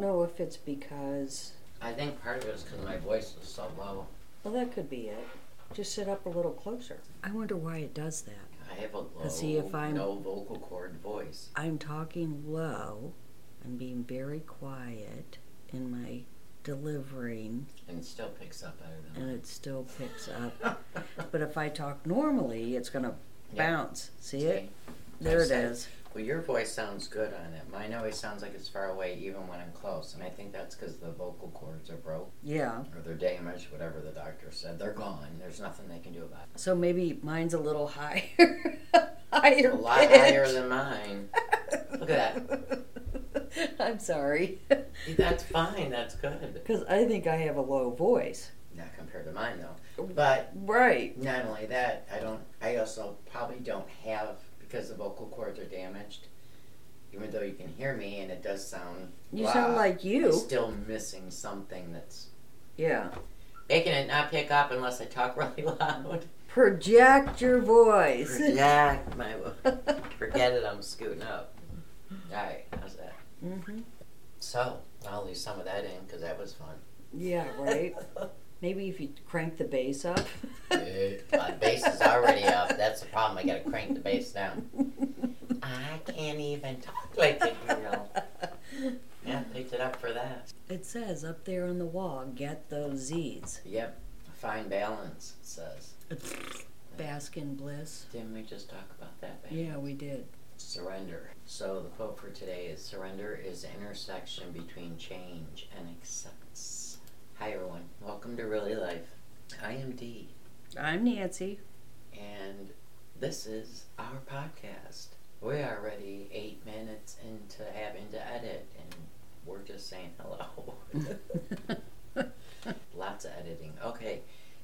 don't know if it's because. I think part of it is because my voice is so low. Well, that could be it. Just sit up a little closer. I wonder why it does that. I have a low, see if I'm- no vocal cord voice. I'm talking low. I'm being very quiet in my delivering, And it still picks up better than and it still picks up. But if I talk normally, it's gonna Yeah. bounce. See See? it? There it said- is. Well, your voice sounds good on it. Mine always sounds like it's far away, even when I'm close. And I think that's because the vocal cords are broke Yeah. or they're damaged, whatever the doctor said. They're gone. There's nothing they can do about it. So maybe mine's a little higher. higher. A lot pitch. higher than mine. Look at that. I'm sorry. That's fine. That's good. Because I think I have a low voice. Not compared to mine, though. But Right. not only that, I don't. I also probably don't have because the vocal cords are damaged. Even though you can hear me and it does sound, You blah, sound like it's you. still missing something that's Yeah. making it not pick up unless I talk really loud. Project your voice. Project my. Forget it. I'm scooting up. All right. How's that? hmm So I'll leave some of that in because that was fun. Yeah, right. Maybe if you crank the bass up. My bass is already up. That's the problem. I gotta crank the bass down. I can't even talk like you know. Yeah, picked it up for that. It says up there on the wall, get those Z's. Yep. Fine balance, it says. Bask in bliss. Didn't we just talk about that? babe? Yeah, we did. Surrender. So the quote for today is surrender is the intersection between change and acceptance. Hi everyone. Welcome to Really Life. I am Dee. I'm Nancy. and this is our podcast. We're already eight minutes into having to edit, and we're just saying hello. Lots of editing. Okay,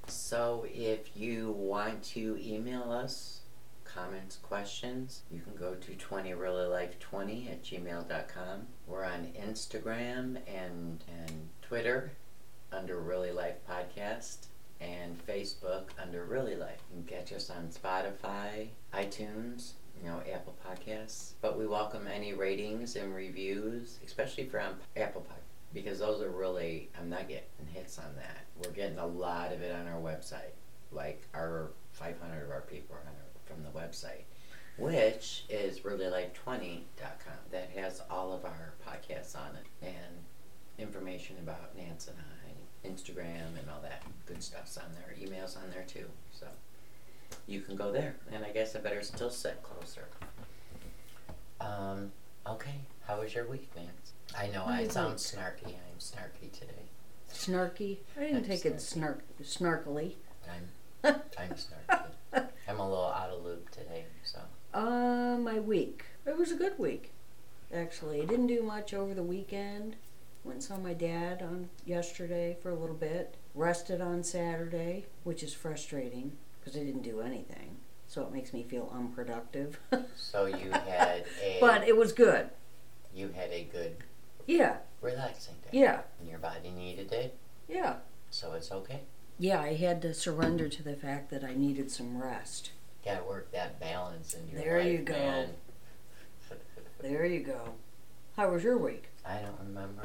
so if you want to email us comments, questions, you can go to 20reallylife20 at gmail.com. We're on Instagram and, and Twitter under Really Life Podcast and Facebook under Really Life. You can catch us on Spotify, iTunes, you know, Apple Podcasts. But we welcome any ratings and reviews, especially from Apple Podcasts, because those are really, I'm not getting hits on that. We're getting a lot of it on our website. Like our 500 of our people are our, from the website, which is reallylife20.com. That has all of our podcasts on it and information about Nance and I, Instagram and all that good stuff's on there. Emails on there too. So you can go there. And I guess I better still sit closer. Um, okay. How was your week, Nance? I know I sound snarky. I'm snarky today. Snarky. I didn't take it snark snarkily. I'm I'm snarky. I'm a little out of loop today, so Uh, my week. It was a good week, actually. I didn't do much over the weekend. Went and saw my dad on yesterday for a little bit. Rested on Saturday, which is frustrating because I didn't do anything. So it makes me feel unproductive. so you had a but it was good. you had a good Yeah, relaxing day. yeah, And your body needed it, yeah. so it's okay. Yeah, I had to surrender to the fact that I needed some rest. Gotta work that balance in your There life, There you go. man. There you go. How was your week? I don't remember.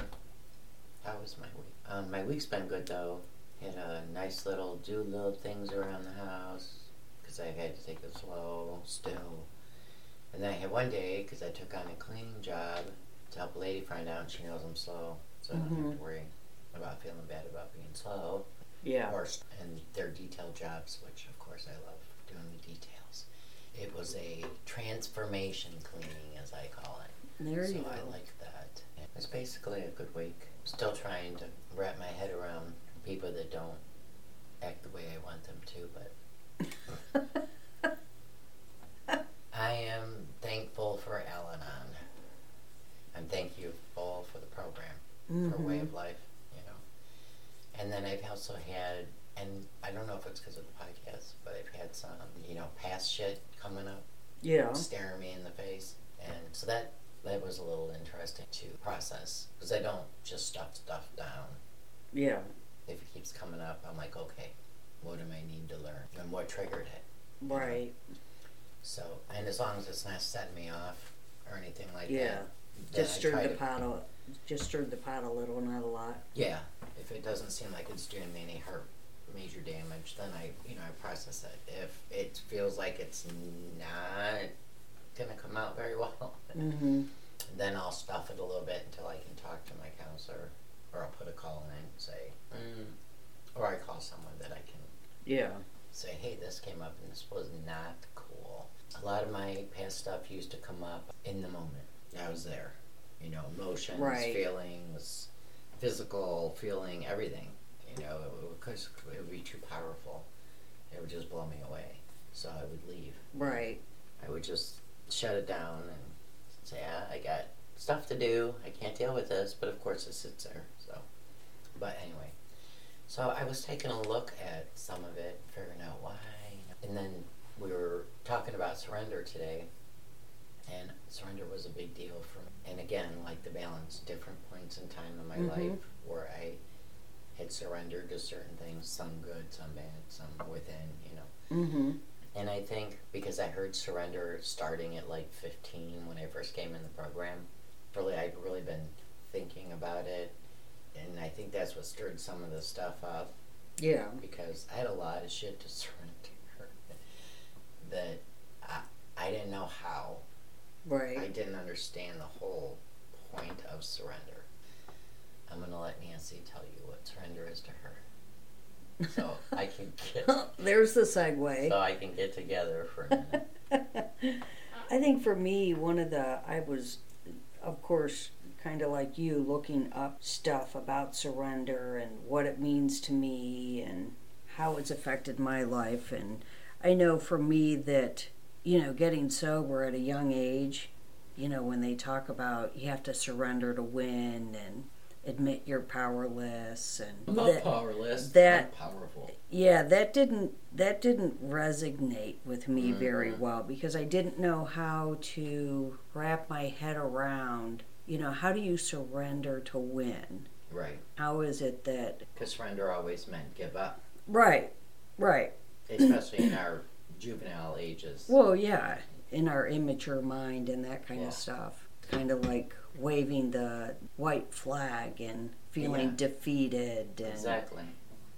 How was my week? Um, my week's been good though. Had a nice little do little things around the house because I had to take it slow still. And then I had one day because I took on a cleaning job to help a lady find out and she knows I'm slow, so I don't have to worry about feeling bad about being slow. Yeah. Or, and they're detailed jobs, which of course I love doing the details. It was a transformation cleaning, as I call it. There so you go. I like that. It's basically a good week. Still trying to wrap my head around people that don't act the way I want them to, but I am thankful for Al Anon. I'm thankful for the program, for Way mm-hmm. of Life, you know. And then I've also had, and I don't know if it's because of the podcast, but I've had some, you know, past shit coming up Yeah. staring me in the face, and so that that was a little interesting to process because I don't just stuff stuff down. Yeah. If it keeps coming up, I'm like, okay, what am I need to learn, and what triggered it? Right. So, and as long as it's not setting me off or anything like Yeah. that, Yeah. Just stirred the pot up. just stirred the pot a little, not a lot. Yeah, if it doesn't seem like it's doing me any hurt, major damage, then I, you know, I process it. If it feels like it's not gonna come out very well, Mm-hmm. then I'll stuff it a little bit until I can talk to my counselor, or I'll put a call in and say, mm, or I call someone that I can Yeah. say, hey, this came up and this was not cool. A lot of my past stuff used to come up in the moment. I was there. You know, emotions, Right. feelings, physical, feeling, everything. You know, because it would be too powerful. It would just blow me away. So I would leave. Right. I would just shut it down and say, ah, I got stuff to do. I can't deal with this. But of course, it sits there. So, but anyway, so I was taking a look at some of it, figuring out why, and then we were talking about surrender today, and surrender was a big deal for me. And again, like the balance, different points in time in my Mhm. life where I had surrendered to certain things, some good, some bad, some within, you know. Mm-hmm. And I think because I heard surrender starting at like 15 when I first came in the program, really I've really been thinking about it, and I think that's what stirred some of the stuff up Yeah. because I had a lot of shit to surrender that I, I didn't know how. Right. I didn't understand the whole point of surrender. I'm gonna let Nancy tell you what surrender is to her, so I can get There's the segue. so I can get together for a minute. I think for me, one of the, I was, of course, kind of like you, looking up stuff about surrender and what it means to me and how it's affected my life. And I know for me that, you know, getting sober at a young age, you know, when they talk about you have to surrender to win and admit you're powerless and I'm not that- powerless. that- powerful. yeah that didn't that didn't resonate with me very Mhm. well because i didn't know how to wrap my head around you know how do you surrender to win Right. how is it that Because surrender always meant give up, right right especially in our juvenile ages. well yeah in our immature mind and that kind Yeah. of stuff kind of like waving the white flag and feeling Yeah. defeated and Exactly.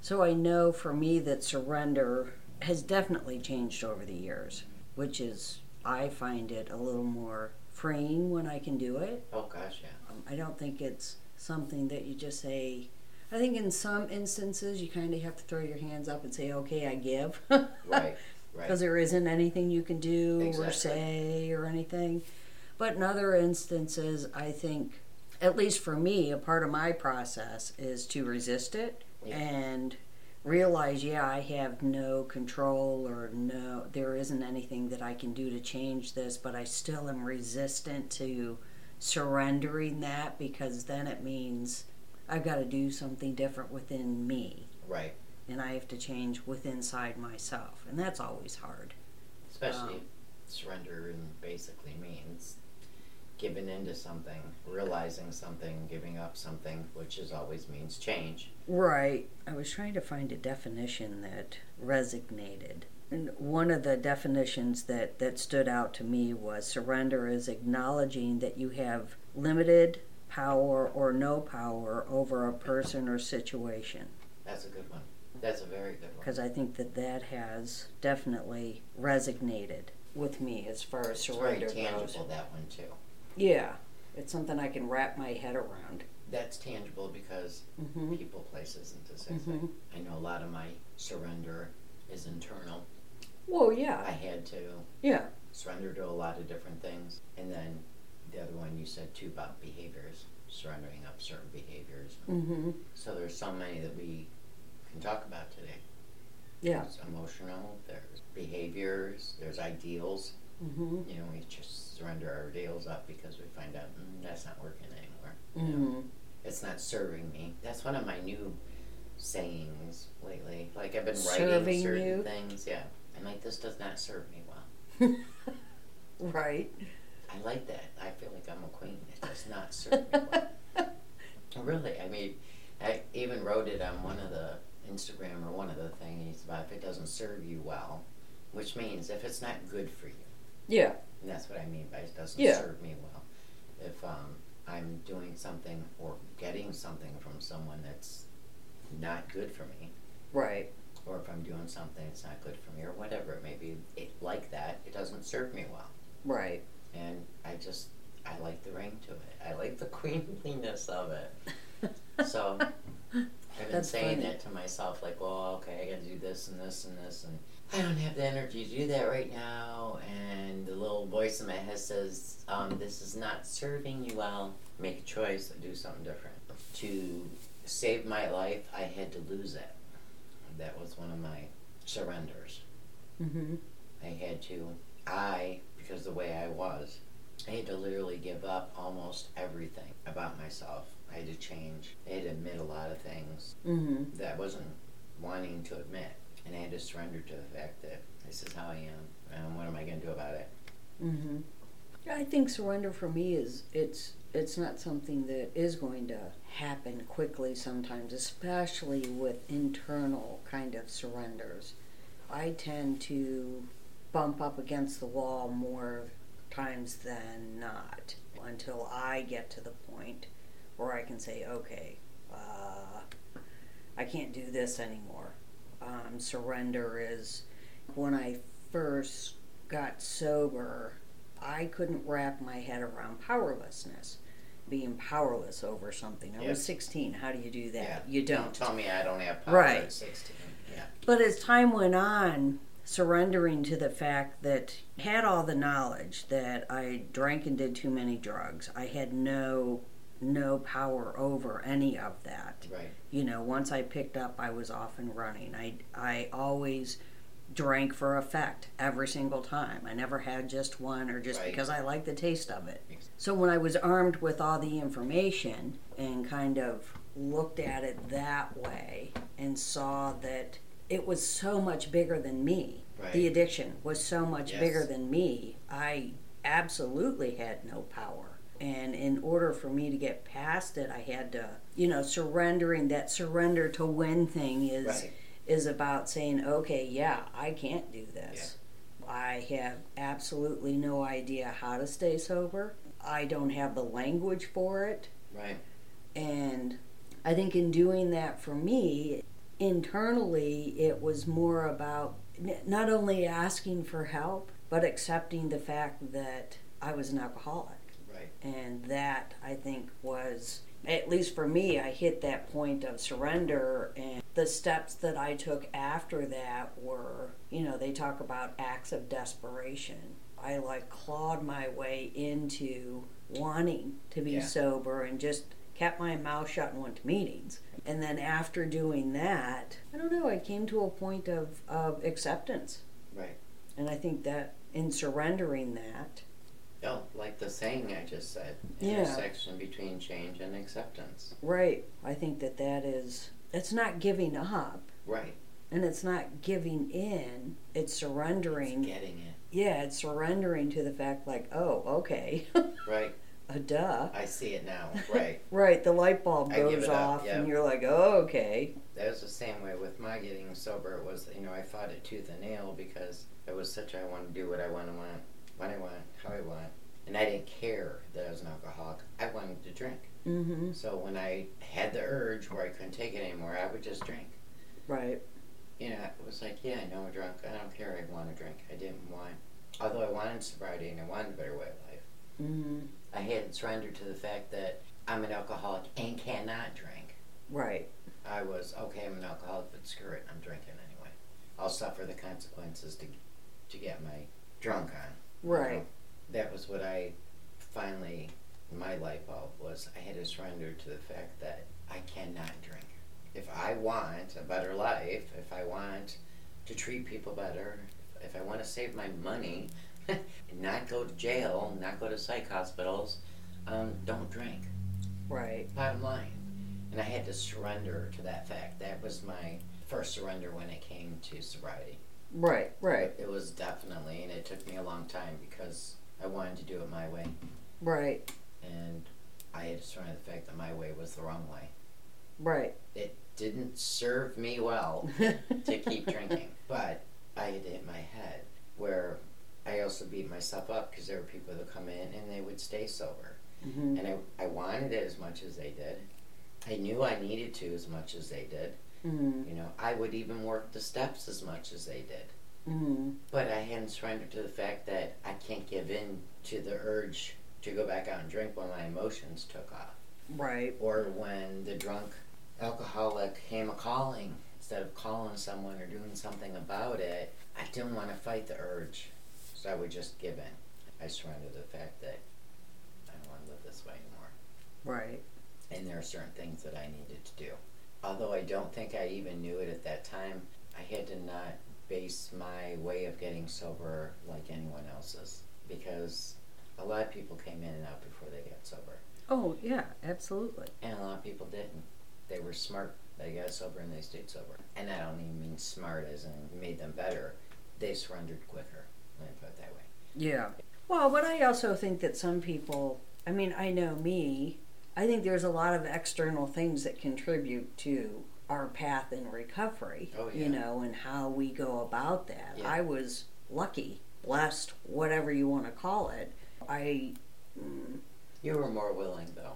So I know for me that surrender has definitely changed over the years, which is, I find it a little more freeing when I can do it. Oh gosh, yeah. Um, I don't think it's something that you just say. I think in some instances you kind of have to throw your hands up and say, okay, I give. Right. Right. Because there isn't anything you can do or say or anything. But in other instances, I think, at least for me, a part of my process is to resist it Yeah. and realize, yeah, I have no control or no, there isn't anything that I can do to change this, but I still am resistant to surrendering that because then it means I've got to do something different within me Right. and I have to change within inside myself, and that's always hard. Especially Um, surrender basically means giving into something, realizing something, giving up something, which is always means change. Right. I was trying to find a definition that resignated. And one of the definitions that, that stood out to me was surrender is acknowledging that you have limited power or no power over a person or situation. That's a good one. That's a very good one. Because I think that that has definitely resignated with me as far as It's very surrender goes. tangible that one too. Yeah. It's something I can wrap my head around. That's tangible because hmm people, places, and the same Mhm. I know a lot of my surrender is internal. Well, yeah. I had to Yeah. surrender to a lot of different things, and then the other one you said too about behaviors, surrendering up certain behaviors. Mm-hmm. So there's so many that we can talk about today. Yeah. There's emotional, there's behaviors, there's ideals. Hmm You know, we just surrender our deals up because we find out mm, that's not working anymore. You know? hmm It's not serving me. That's one of my new sayings lately. Like I've been Serving writing certain you? things. Yeah. I'm like, this does not serve me well. right. I like that. I feel like I'm a queen. It does not serve me well. Really, I mean, I even wrote it on one of the Instagram or one of the things about if it doesn't serve you well, which means if it's not good for you. Yeah. And that's what I mean by it doesn't Yeah. serve me well. If um, I'm doing something or getting something from someone that's not good for me, Right. or if I'm doing something that's not good for me, or whatever it may be, it, like that, it doesn't serve me well. Right. And I just, I like the ring to it. I like the queenliness of it. So I've been That's saying funny. that to myself, like, well, okay, I gotta do this and this and this, and I don't have the energy to do that right now. And the little voice in my head says, um, this is not serving you well. Make a choice and do something different. To save my life, I had to lose it. That was one of my surrenders. Mm-hmm. I had to, I, because the way I was, I had to literally give up almost everything about myself. I had to change. I had to admit a lot of things Mm-hmm. that I wasn't wanting to admit. And I had to surrender to the fact that this is how I am. And what am I going to do about it? Mm-hmm. I think surrender for me is it's it's not something that is going to happen quickly sometimes, especially with internal kind of surrenders. I tend to bump up against the wall more times than not until I get to the point where I can say, okay, uh, I can't do this anymore. Um, surrender is when I first got sober, I couldn't wrap my head around powerlessness, being powerless over something. I Yeah. was 16. How do you do that? Yeah. You don't. tell me I don't have power Right. at 16. Yeah. But as time went on, surrendering to the fact that I had all the knowledge that I drank and did too many drugs, I had no no power over any of that. Right. You know, once I picked up, I was off and running. I I always drank for effect every single time. I never had just one or just Right. because I liked the taste of it. So when I was armed with all the information and kind of looked at it that way and saw that it was so much bigger than me. Right. The addiction was so much Yes. bigger than me. I absolutely had no power. And in order for me to get past it, I had to, you know, surrendering that surrender to win thing is Right. is about saying, okay, yeah, I can't do this. I have absolutely no idea how to stay sober. I don't have the language for it. Right. And I think in doing that for me, internally, it was more about not only asking for help, but accepting the fact that I was an alcoholic. And that, I think, was, at least for me, I hit that point of surrender. And the steps that I took after that were, you know, they talk about acts of desperation. I like clawed my way into wanting to be Yeah. sober and just kept my mouth shut and went to meetings. And then after doing that, I don't know, I came to a point of, of acceptance. Right. And I think that in surrendering that, Oh, like the saying I just said. Yeah. Intersection between change and acceptance. right, I think that that is, it's not giving up Right. and it's not giving in, it's surrendering. Getting it. yeah, it's surrendering to the fact, like, oh, okay, Right. a duh. I see it now. Right. Right, the light bulb goes up, off, yeah. and you're like, oh, okay. That was the same way with my getting sober. It was, you know, I fought it tooth and nail because it was such I want to do what I want to want, when I want, how I want. And I didn't care that I was an alcoholic. I wanted to drink. Mm-hmm. So when I had the urge where I couldn't take it anymore, I would just drink. Right. You know, it was like, yeah, I know I'm drunk. I don't care. I want to drink. I didn't want, although I wanted sobriety and I wanted a better way of life, Mm-hmm. I hadn't surrendered to the fact that I'm an alcoholic and cannot drink. Right. I was okay. I'm an alcoholic, but screw it. I'm drinking anyway. I'll suffer the consequences to to get my drunk on. You Right. know? That was what I finally my light bulb was. I had to surrender to the fact that I cannot drink. If I want a better life, if I want to treat people better, if I want to save my money, and not go to jail, not go to psych hospitals, um, don't drink. Right. Bottom line. And I had to surrender to that fact. That was my first surrender when it came to sobriety. Right. Right. It was definitely, and it took me a long time because I wanted to do it my way. Right. And I had to surrender the fact that my way was the wrong way. Right. It didn't serve me well to keep drinking, but I had hit my head where I also beat myself up because there were people that come in and they would stay sober. hmm and I, I wanted it as much as they did. I knew I needed to as much as they did. Hmm You know, I would even work the steps as much as they did. hmm But I hadn't surrendered to the fact that I can't give in to the urge to go back out and drink when my emotions took off. Right. Or when the drunk alcoholic came a calling, instead of calling someone or doing something about it, I didn't want to fight the urge. So I would just give in. I surrendered to the fact that I don't want to live this way anymore. Right. And there are certain things that I needed to do. Although I don't think I even knew it at that time, I had to not base my way of getting sober like anyone else's. Because a lot of people came in and out before they got sober. Oh yeah, absolutely. And a lot of people didn't. They were smart. They got sober and they stayed sober. And I don't even mean smart as in made them better. They surrendered quicker. Let me put it that way. Yeah. Well, but I also think that some people, I mean, I know me, I think there's a lot of external things that contribute to our path in recovery, Oh, yeah. you know, and how we go about that. Yeah. I was lucky, blessed, whatever you want to call it. I, mm, You were more willing though.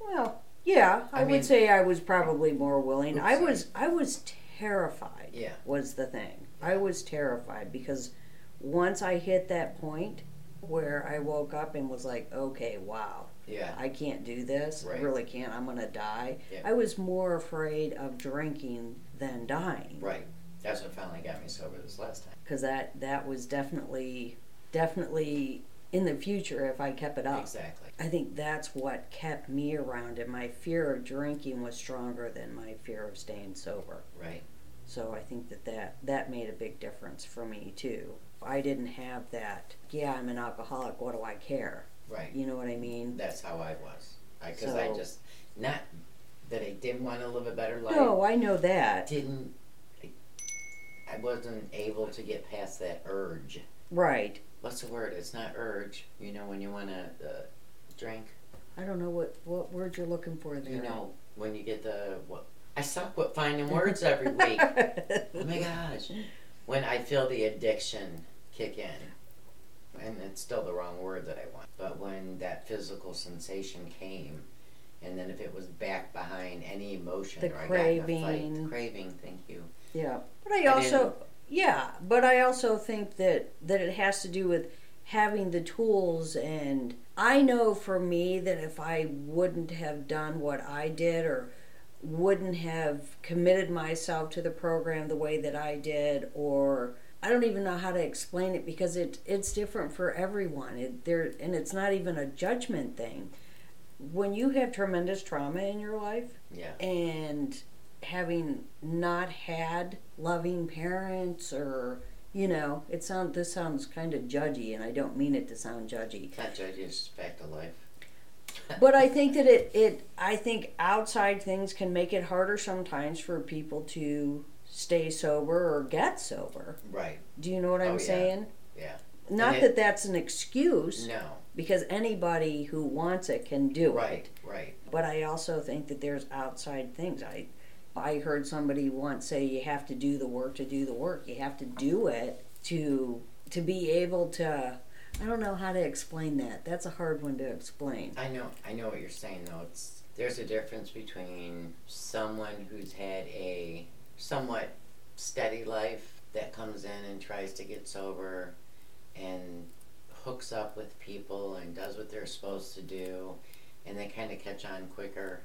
well, yeah, I, I mean- would say I was probably more willing. Oops, I was, I was terrified. Yeah. was the thing. I was terrified because once I hit that point where I woke up and was like, okay, wow, Yeah. I can't do this. I really can't. I'm going to die. Yeah. I was more afraid of drinking than dying Right. That's what finally got me sober this last time. because that, that was definitely, definitely in the future if I kept it up. Exactly. I think that's what kept me around, and my fear of drinking was stronger than my fear of staying sober. Right. So I think that that, that made a big difference for me too. I didn't have that, yeah, I'm an alcoholic, what do I care? Right. You know what I mean? That's how I was. Because I, So- just not that I didn't want to live a better life. No, I know that. Didn't. I wasn't able to get past that urge. Right. What's the word? It's not urge. You know when you want to uh, drink. I don't know what, what word you're looking for there. You know when you get the what? I suck with finding words every week. Oh my gosh. When I feel the addiction kick in, and it's still the wrong word that I want, but when that physical sensation came, and then if it was back behind any emotion The or I got in a fight, craving. the craving, thank you. Yeah, but I I also, didn't- yeah, but I also think that that it has to do with having the tools. And I know for me that if I wouldn't have done what I did, or wouldn't have committed myself to the program the way that I did, or I don't even know how to explain it because it it's different for everyone. It, there and it's not even a judgment thing. When you have tremendous trauma in your life, Yeah. and having not had loving parents or you know it sound this sounds kind of judgy and i don't mean it to sound judgy not judging, it's fact of life. but i think that it, it i think outside things can make it harder sometimes for people to stay sober or get sober Right. do you know what i'm Oh, yeah. saying Yeah. not it- that that's an excuse No. because anybody who wants it can do Right. it Right. Right. But I also think that there's outside things. I I heard somebody once say you have to do the work to do the work. You have to do it to to be able to I don't know how to explain that. That's a hard one to explain. I know. I know what you're saying, though. It's there's a difference between someone who's had a somewhat steady life that comes in and tries to get sober and hooks up with people and does what they're supposed to do, and they kind of catch on quicker.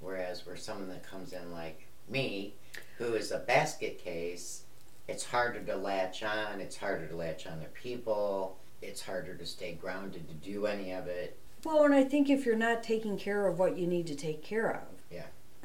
Whereas we're someone that comes in like me, who is a basket case, it's harder to latch on. It's harder to latch on to people. It's harder to stay grounded to do any of it. Well, and I think if you're not taking care of what you need to take care of.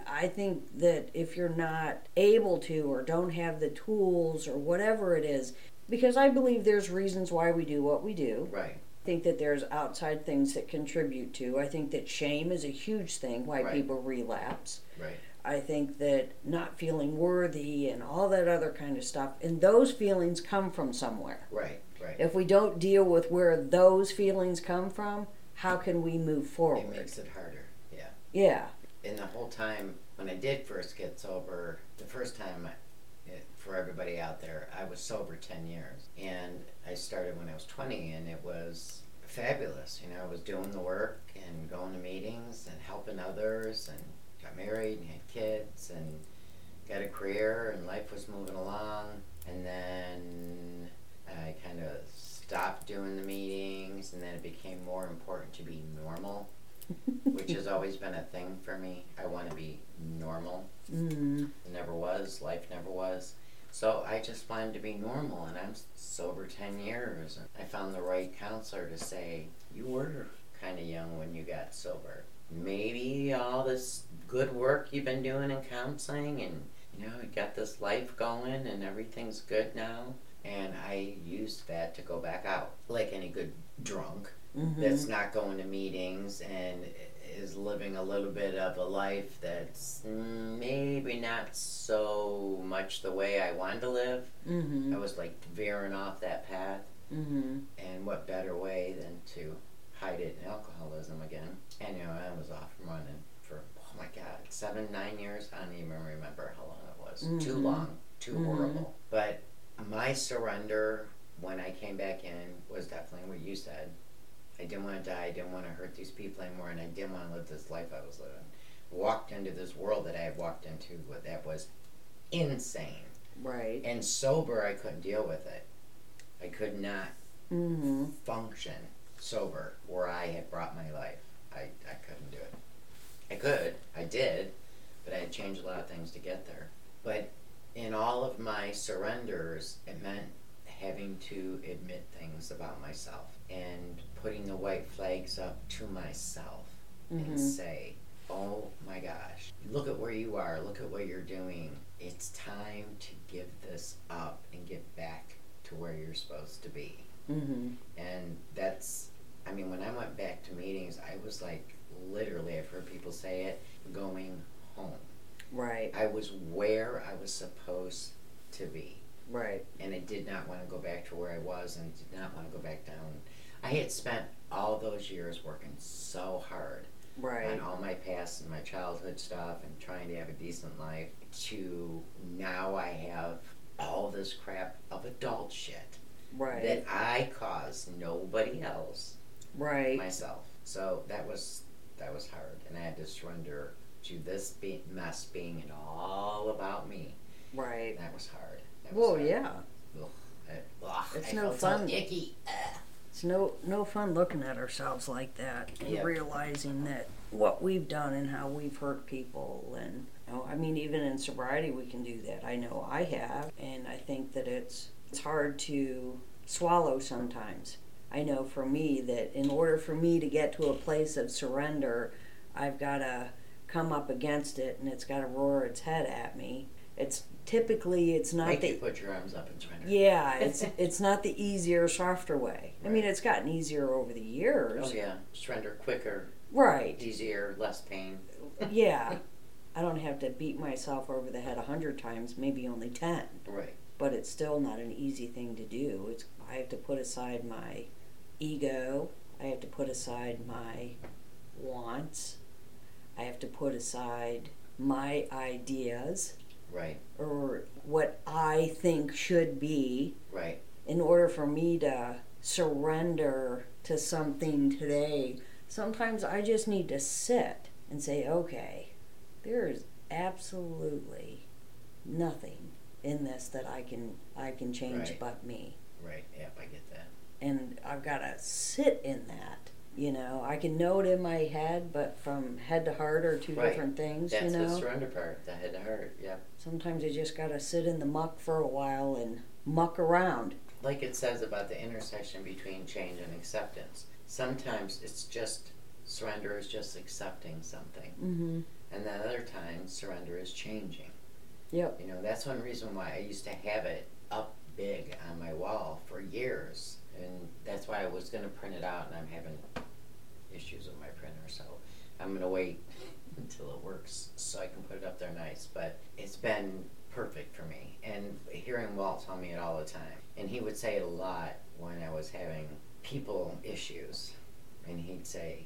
I think that if you're not able to or don't have the tools or whatever it is, because I believe there's reasons why we do what we do. Right. I think that there's outside things that contribute to. I think that shame is a huge thing why Right. people relapse. Right. I think that not feeling worthy and all that other kind of stuff, and those feelings come from somewhere. Right. Right. If we don't deal with where those feelings come from, how can we move forward? It makes it harder. Yeah. Yeah, And the whole time when I did first get sober, the first time, I, it, for everybody out there, I was sober ten years, and I started when I was twenty, and it was fabulous. You know, I was doing the work and going to meetings and helping others and got married and had kids and got a career and life was moving along. And then I kind of stopped doing the meetings and then it became more important to be normal, which has always been a thing for me. I want to be normal. Mm-hmm. Never was. Life never was. So I just wanted to be normal, and I'm sober 10 years. And I found the right counselor to say, You were kind of young when you got sober. Maybe all this good work you've been doing in counseling, and you know, you got this life going, and everything's good now. And I used that to go back out, like any good drunk Mm-hmm. that's not going to meetings and is living a little bit of a life that's mm, maybe not so much the way I wanted to live. Mm-hmm. I was like veering off that path, Mm-hmm. and what better way than to hide it in alcoholism again? And you know, I was off and running for oh my god, seven, nine years. I don't even remember how long it was. Too Mhm. long, too Mhm. horrible. But my surrender when I came back in was definitely what you said. I didn't want to die. I didn't want to hurt these people anymore, and I didn't want to live this life I was living. Walked into this world that I had walked into that was insane. Right. And sober, I couldn't deal with it. I could not Mm-hmm. function sober where I had brought my life. I, I couldn't do it. I could, I did, but I had changed a lot of things to get there. But in all of my surrenders, it meant having to admit things about myself and putting the white flags up to myself and Mm-hmm. say, oh my gosh, look at where you are, look at what you're doing. It's time to give this up and get back to where you're supposed to be. Mm-hmm. And that's, I mean, when I went back to meetings, I was like, literally, I've heard people say it, going home. Right. I was where I was supposed to be. Right. And I did not want to go back to where I was, and I did not want to go back down. I had spent all those years working so hard Right. on all my past and my childhood stuff and trying to have a decent life to now I have all this crap of adult shit Right. that I caused nobody else Right. myself. So that was that was hard, and I had to surrender to this be- mess being all about me. Right. That was hard. Well, yeah. Ugh, ugh, It's I no fun. So icky. It's no no fun looking at ourselves like that and Yep. realizing that what we've done and how we've hurt people and you know, I mean even in sobriety we can do that. I know I have and I think that it's it's hard to swallow sometimes. I know for me that in order for me to get to a place of surrender, I've got to come up against it and it's got to roar its head at me. It's typically it's not Make the you put your arms up and surrender. yeah, it's it's not the easier, softer way. I mean, it's gotten easier over the years. Oh yeah, surrender quicker, Right. easier, less pain. Yeah. I don't have to beat myself over the head a hundred times, maybe only ten. Right. But it's still not an easy thing to do. It's I have to put aside my ego. I have to put aside my wants. I have to put aside my ideas Right. or what I think should be Right. in order for me to surrender to something today, sometimes I just need to sit and say, okay, there is absolutely nothing in this that I can I can change Right. but me. Right. Yep, I get that. And I've got to sit in that. You know, I can know it in my head, but from head to heart are two Right. different things. That's you know, the surrender part, the head to heart. yeah sometimes you just got to sit in the muck for a while and muck around. like it says about the intersection between change and acceptance. Sometimes it's just surrender is just accepting something, Mm-hmm. and then other times surrender is changing. Yep. You know, that's one reason why I used to have it up big on my wall for years, and that's why I was going to print it out, and I'm having issues with my printer, so I'm to wait until it works so I can put it up there nice. But it's been perfect for me, and hearing Walt tell me it all the time, and he would say it a lot when I was having people issues, and he'd say,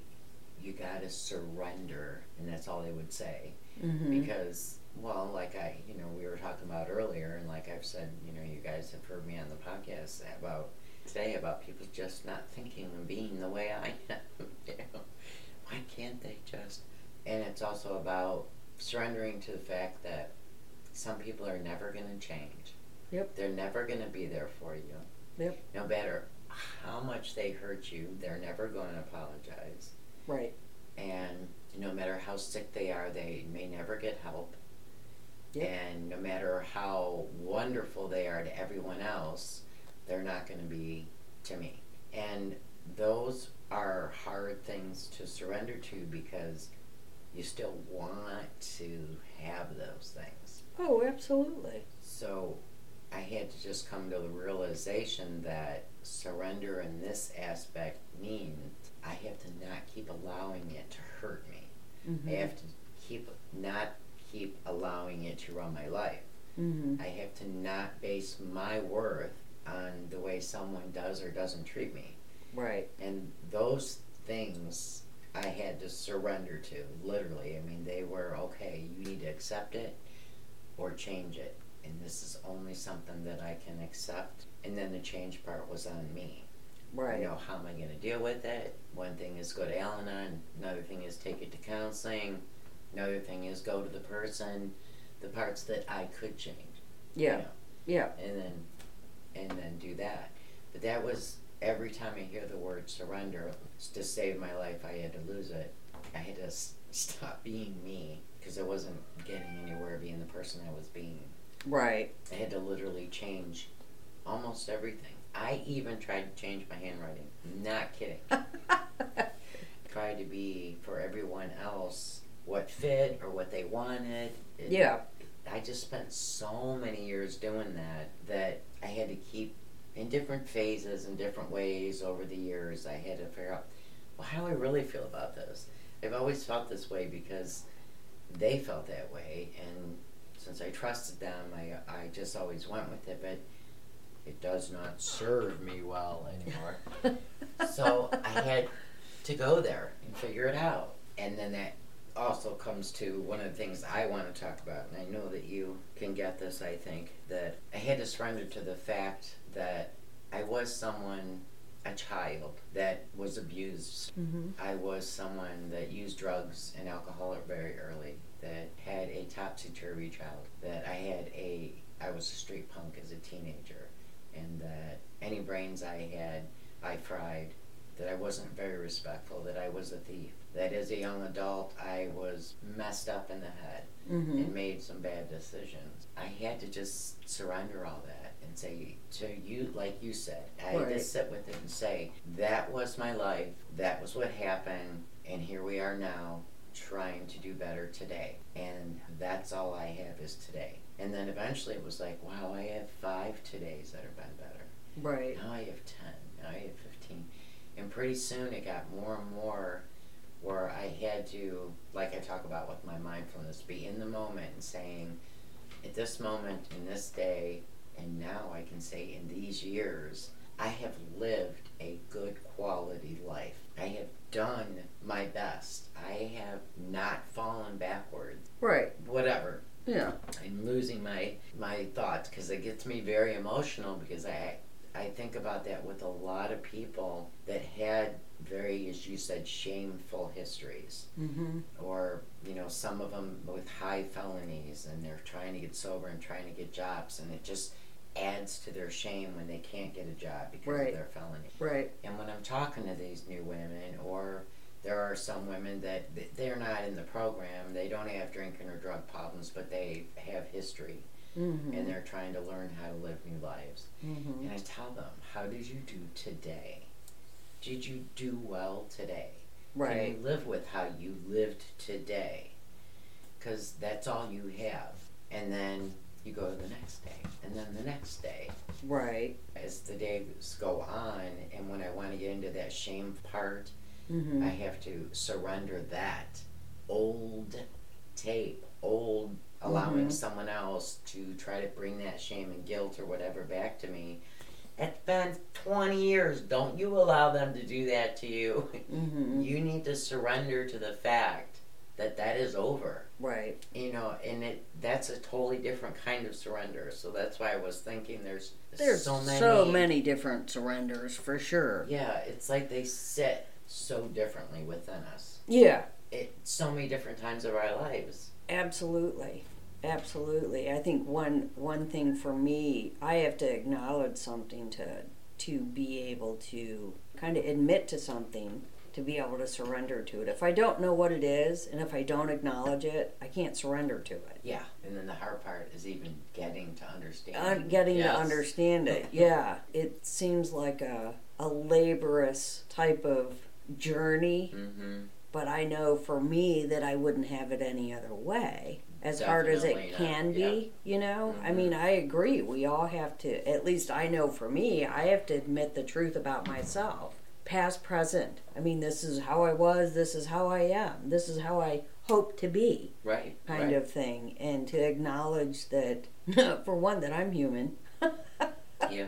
"You got to surrender," and that's all he would say Mm-hmm. because well like i you know we were talking about earlier and like i've said you know you guys have heard me on the podcast about today about people just not thinking and being the way I am. You know, why can't they just? And it's also about surrendering to the fact that some people are never going to change. Yep. They're never going to be there for you. Yep. No matter how much they hurt you, they're never going to apologize. Right. And no matter how sick they are, they may never get help. Yep. And no matter how wonderful they are to everyone else, they're not going to be to me. And those are hard things to surrender to because you still want to have those things. Oh, absolutely. So I had to just come to the realization that surrender in this aspect means I have to not keep allowing it to hurt me. Mm-hmm. I have to keep not keep allowing it to run my life. Mm-hmm. I have to not base my worth on the way someone does or doesn't treat me. Right. And those things I had to surrender to, literally. I mean, they were okay, you need to accept it or change it. And this is only something that I can accept. And then the change part was on me. Right. You know, how am I going to deal with it? One thing is go to Al Anon, another thing is take it to counseling, another thing is go to the person, the parts that I could change. you Yeah. know, Yeah. And then, and then do that. But that was every time I hear the word surrender, to save my life, I had to lose it. I had to s- stop being me because I wasn't getting anywhere being the person I was being. Right. I had to literally change almost everything. I even tried to change my handwriting. Not kidding. Tried to be for everyone else what fit or what they wanted. It- yeah. I just spent so many years doing that that I had to keep in different phases and different ways over the years. I had to figure out, well, how do I really feel about this? I've always felt this way because they felt that way, and since I trusted them, I I just always went with it. But it does not serve me well anymore. so I had to go there and figure it out, and then that also comes to one of the things I want to talk about, and I know that you can get this, I think, that I had to surrender to the fact that I was someone, a child, that was abused. mm-hmm. I was someone that used drugs and alcohol very early, that had a topsy turvy child, that I had a, I was a street punk as a teenager, and that any brains I had, I fried, that I wasn't very respectful, that I was a thief, that as a young adult I was messed up in the head Mm-hmm. and made some bad decisions. I had to just surrender all that and say to you, like you said, I had to sit with it and say, that was my life, that was what happened, and here we are now trying to do better today. And that's all I have is today. And then eventually it was like, wow, I have five todays that have been better. Right. Now I have 10. Now I have 15. And pretty soon it got more and more where I had to, like I talk about with my mindfulness, be in the moment and saying, at this moment, in this day, and now I can say in these years, I have lived a good quality life. I have done my best. I have not fallen backwards. Right. Whatever. Yeah. I'm losing my my thoughts because it gets me very emotional because I I think about that with a lot of people that had very, as you said, shameful histories, Mm-hmm. or you know, some of them with high felonies, and they're trying to get sober and trying to get jobs, and it just adds to their shame when they can't get a job because Right. of their felony. Right. And when I'm talking to these new women, or there are some women that they're not in the program, they don't have drinking or drug problems, but they have history Mm-hmm. and they're trying to learn how to live new lives. mm-hmm. And I tell them, how did you do today? Did you do well today? Can Right. you live with how you lived today? Because that's all you have. And then you go to the next day, and then the next day. Right. As the days go on, and when I want to get into that shame part, Mm-hmm. I have to surrender that old tape, old allowing Mhm. someone else to try to bring that shame and guilt or whatever back to me. It's been 20 years. Don't you allow them to do that to you. Mm-hmm. You need to surrender to the fact that that is over. Right. You know, and it that's a totally different kind of surrender. So that's why I was thinking there's There's so many so many different surrenders for sure. Yeah, it's like they sit so differently within us. Yeah, It so many different times of our lives. absolutely. Absolutely. I think one one thing for me, I have to acknowledge something to to be able to kind of admit to something, to be able to surrender to it. If I don't know what it is and if I don't acknowledge it, I can't surrender to it. Yeah, and then the hard part is even getting to understand. Uh, getting Yes. to understand it. Yeah, it seems like a a laborious type of journey, Mm-hmm. but I know for me that I wouldn't have it any other way. As hard as it not, can be, you know? I Mhm. mean, I agree. We all have to, at least I know for me, I have to admit the truth about myself. Past, present. I mean, this is how I was, this is how I am, this is how I hope to be, Right. kind right. of thing. And to acknowledge that, for one, that I'm human. Yeah.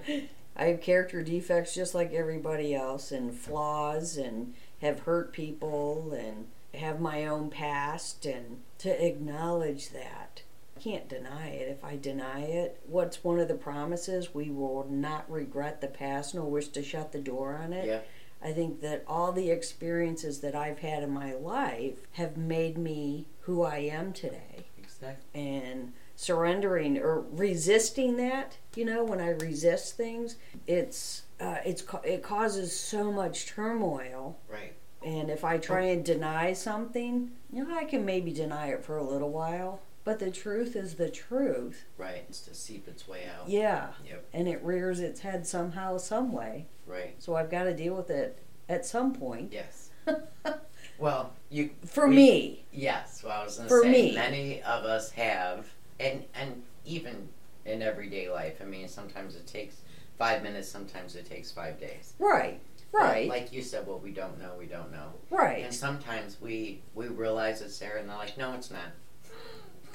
I have character defects just like everybody else and flaws and have hurt people and have my own past and to acknowledge that. I can't deny it. If I deny it, what's one of the promises? We will not regret the past nor wish to shut the door on it. Yeah. I think that all the experiences that I've had in my life have made me who I am today Exactly. and surrendering or resisting that you know when i resist things it's uh, it's it causes so much turmoil Right. And if i try and deny something you know i can maybe deny it for a little while but the truth is the truth Right. It's to seep its way out. yeah Yep. and it rears its head somehow some way Right. so i've got to deal with it at some point Yes. Well, you. for we- me Yes. Well, I was going to For say me. many of us have, and and even in everyday life. I mean, sometimes it takes five minutes. Sometimes it takes five days. right But right Like you said, what we don't know, we don't know. right And sometimes we we realize it's there, and they're like, no, it's not.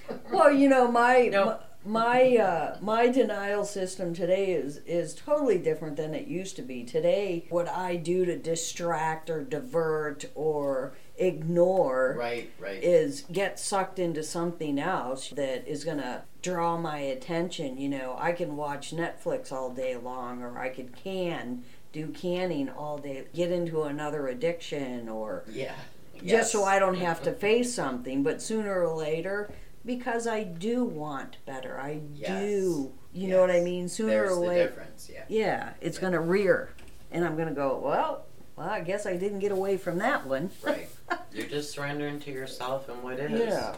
Well, you know, my No. my uh, my denial system today is is totally different than it used to be. Today, what I do to distract or divert or ignore Right. Right. is get sucked into something else that is going to draw my attention. You know, I can watch Netflix all day long, or I could can do canning all day, get into another addiction, or yeah. just so I don't have to face something. But sooner or later, because I do want better, I Yes. do. You know what I mean? Sooner There's or later, difference. Yeah. yeah, it's Yeah. gonna rear, and I'm gonna go. Well, well, I guess I didn't get away from that one. Right. You're just surrendering to yourself and what is. yeah,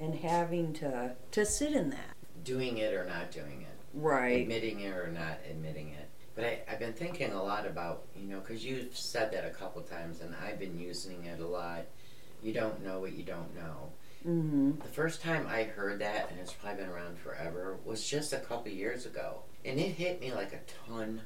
and having to to sit in that. Doing it or not doing it. Right. Admitting it or not admitting it. But I, I've been thinking a lot about, you know, because you've said that a couple times and I've been using it a lot. You don't know what you don't know. Mm-hmm. The first time I heard that, and it's probably been around forever, was just a couple years ago. And it hit me like a ton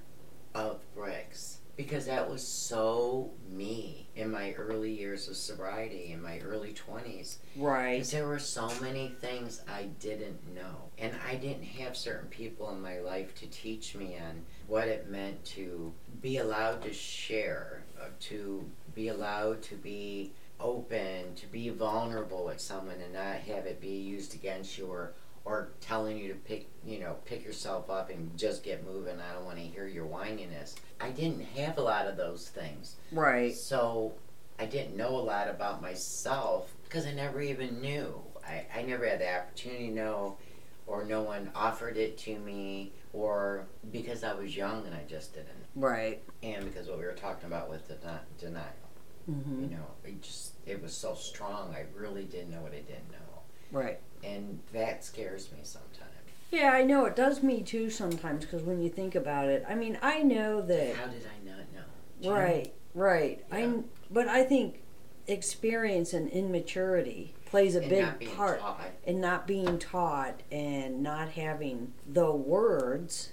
of bricks. Because that was so me in my early years of sobriety, in my early 20s. Right. Because there were so many things I didn't know. And I didn't have certain people in my life to teach me on what it meant to be allowed to share, uh, to be allowed to be open, to be vulnerable with someone and not have it be used against you or, or telling you to pick, you know, pick yourself up and just get moving. I don't want to hear your whininess. I didn't have a lot of those things. Right. So I didn't know a lot about myself because I never even knew. I, I never had the opportunity to know, or no one offered it to me, or because I was young and I just didn't. Right. And because what we were talking about with the den- denial, Mm-hmm. you know, it just it was so strong. I really didn't know what I didn't know, Right. and that scares me sometimes. Yeah, I know it does me too sometimes because when you think about it, I mean, I know that. How did I not know? Know? Right, right. Yeah. I, but I think experience and immaturity plays a And big part taught. in not being taught and not having the words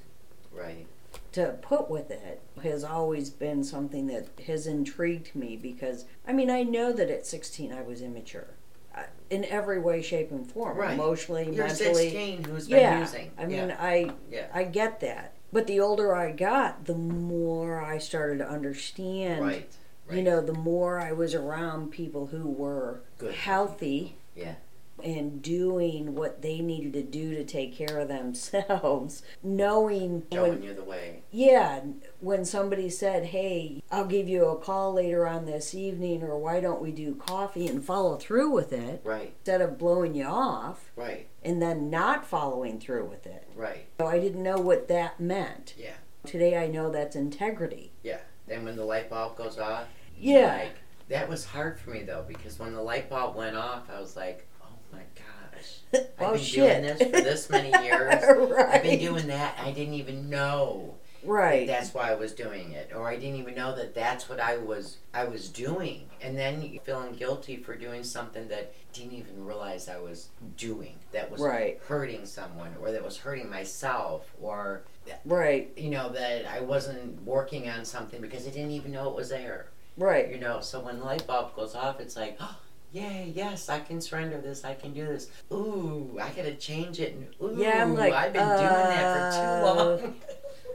Right. to put with it has always been something that has intrigued me because I mean I know that at 16 I was immature uh, in every way shape and form Right. emotionally You're mentally 16 who's been yeah using. I mean yeah. I Yeah. I get that but the older I got the more I started to understand right. You know, the more I was around people who were Good. healthy Yeah. and doing what they needed to do to take care of themselves, knowing Showing when, you the way. yeah, when somebody said, "Hey, I'll give you a call later on this evening," or "Why don't we do coffee?" and follow through with it Right. instead of blowing you off Right. and then not following through with it. Right. So I didn't know what that meant. Yeah. Today I know that's integrity. Yeah. Then when the light bulb goes off, Yeah. like that was hard for me though because when the light bulb went off, I was like, "Oh my gosh, I've oh been shit! doing this for this many years. right. I've been doing that. I didn't even know that right. that's why I was doing it, or I didn't even know that that's what I was I was doing. And then feeling guilty for doing something that didn't even realize I was doing. That was Right. hurting someone, or that was hurting myself, or right. you know that I wasn't working on something because I didn't even know it was there. Right. You know, so when the light bulb goes off, it's like, oh, yay, yes, I can surrender this, I can do this. Ooh, I gotta change it. And, ooh, Yeah, I'm like, I've been doing that for too uh, long.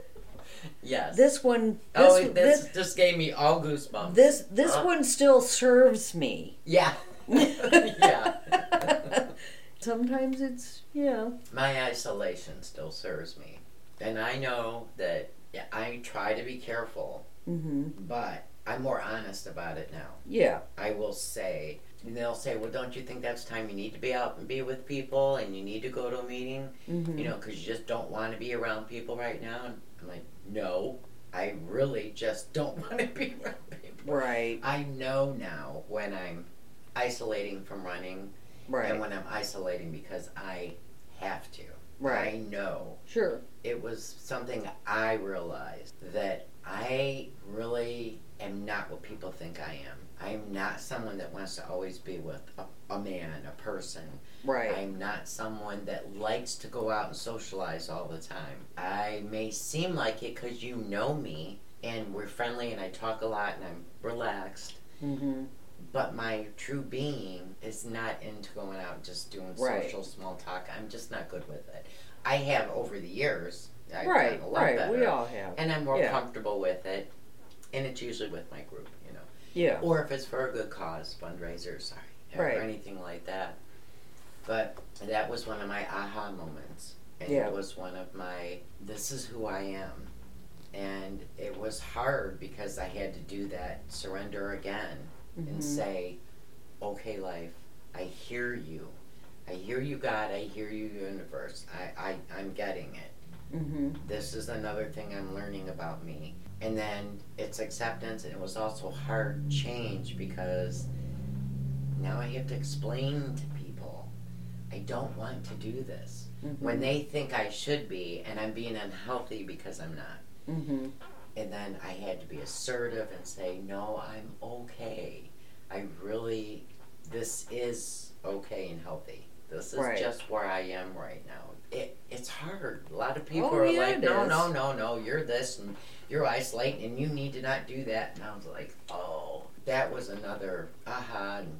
yes. This one. This, oh, this, this just gave me all goosebumps. this this Uh. one still serves me. yeah. yeah. Sometimes it's you know. My isolation still serves me. And I know that I try to be careful, hmm but I'm more honest about it now. Yeah. I will say, and they'll say, well, don't you think that's time you need to be out and be with people and you need to go to a meeting, hmm you know, because you just don't want to be around people right now? And I'm like, no, I really just don't want to be around people. Right. I know now when I'm isolating from running right. and when I'm isolating because I have to. Right. I know Sure. it was something I realized that I really am not what people think I am. I am not someone that wants to always be with a, a man, a person. Right. I'm not someone that likes to go out and socialize all the time. I may seem like it because you know me and we're friendly and I talk a lot and I'm relaxed. Mm-hmm. But my true being is not into going out and just doing Right. social small talk. I'm just not good with it. I have over the years. I've Right. a lot Right. better, We all have. and I'm more yeah. comfortable with it. And it's usually with my group, you know, Yeah. or if it's for a good cause, fundraisers, sorry, or Right. anything like that. But that was one of my aha moments, and Yeah. it was one of my this is who I am. And it was hard because I had to do that surrender again and Mhm. say, okay, life, I hear you. I hear you, God. I hear you, universe. I, I, I'm getting it. Hmm This is another thing I'm learning about me. And then it's acceptance, and it was also hard change because now I have to explain to people I don't want to do this. Mm-hmm. When they think I should be, and I'm being unhealthy because I'm not. hmm And then I had to be assertive and say, no, I'm okay. I really, this is okay and healthy. This is Right. just where I am right now. It, it's hard. A lot of people Oh, are yeah, like, no, no, no, no, you're this and you're isolating and you need to not do that. And I was like, oh, that was another aha and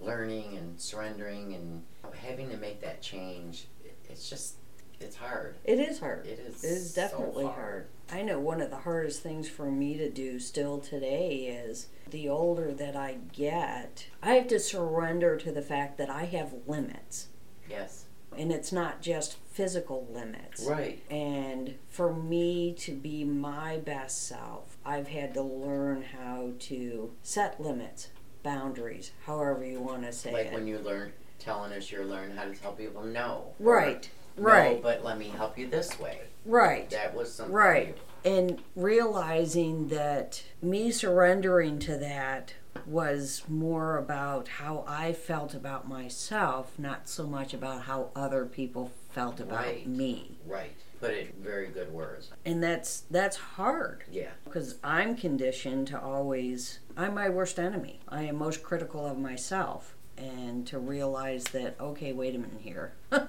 learning and surrendering and having to make that change. It's just, it's hard. It is hard. It is. It is so definitely hard. I know one of the hardest things for me to do still today is the older that I get, I have to surrender to the fact that I have limits. Yes. And it's not just physical limits. Right. And for me to be my best self, I've had to learn how to set limits, boundaries, however you want to say like it. Like when you learn telling us you're learning how to tell people no. right, Or, right, No, but let me help you this way. right. That was something. Right. And realizing that me surrendering to that was more about how I felt about myself, not so much about how other people felt about Right. me. Right. Put it very good words. And that's that's hard Yeah. because I'm conditioned to always I'm my worst enemy. I am most critical of myself and to realize that okay, wait a minute here.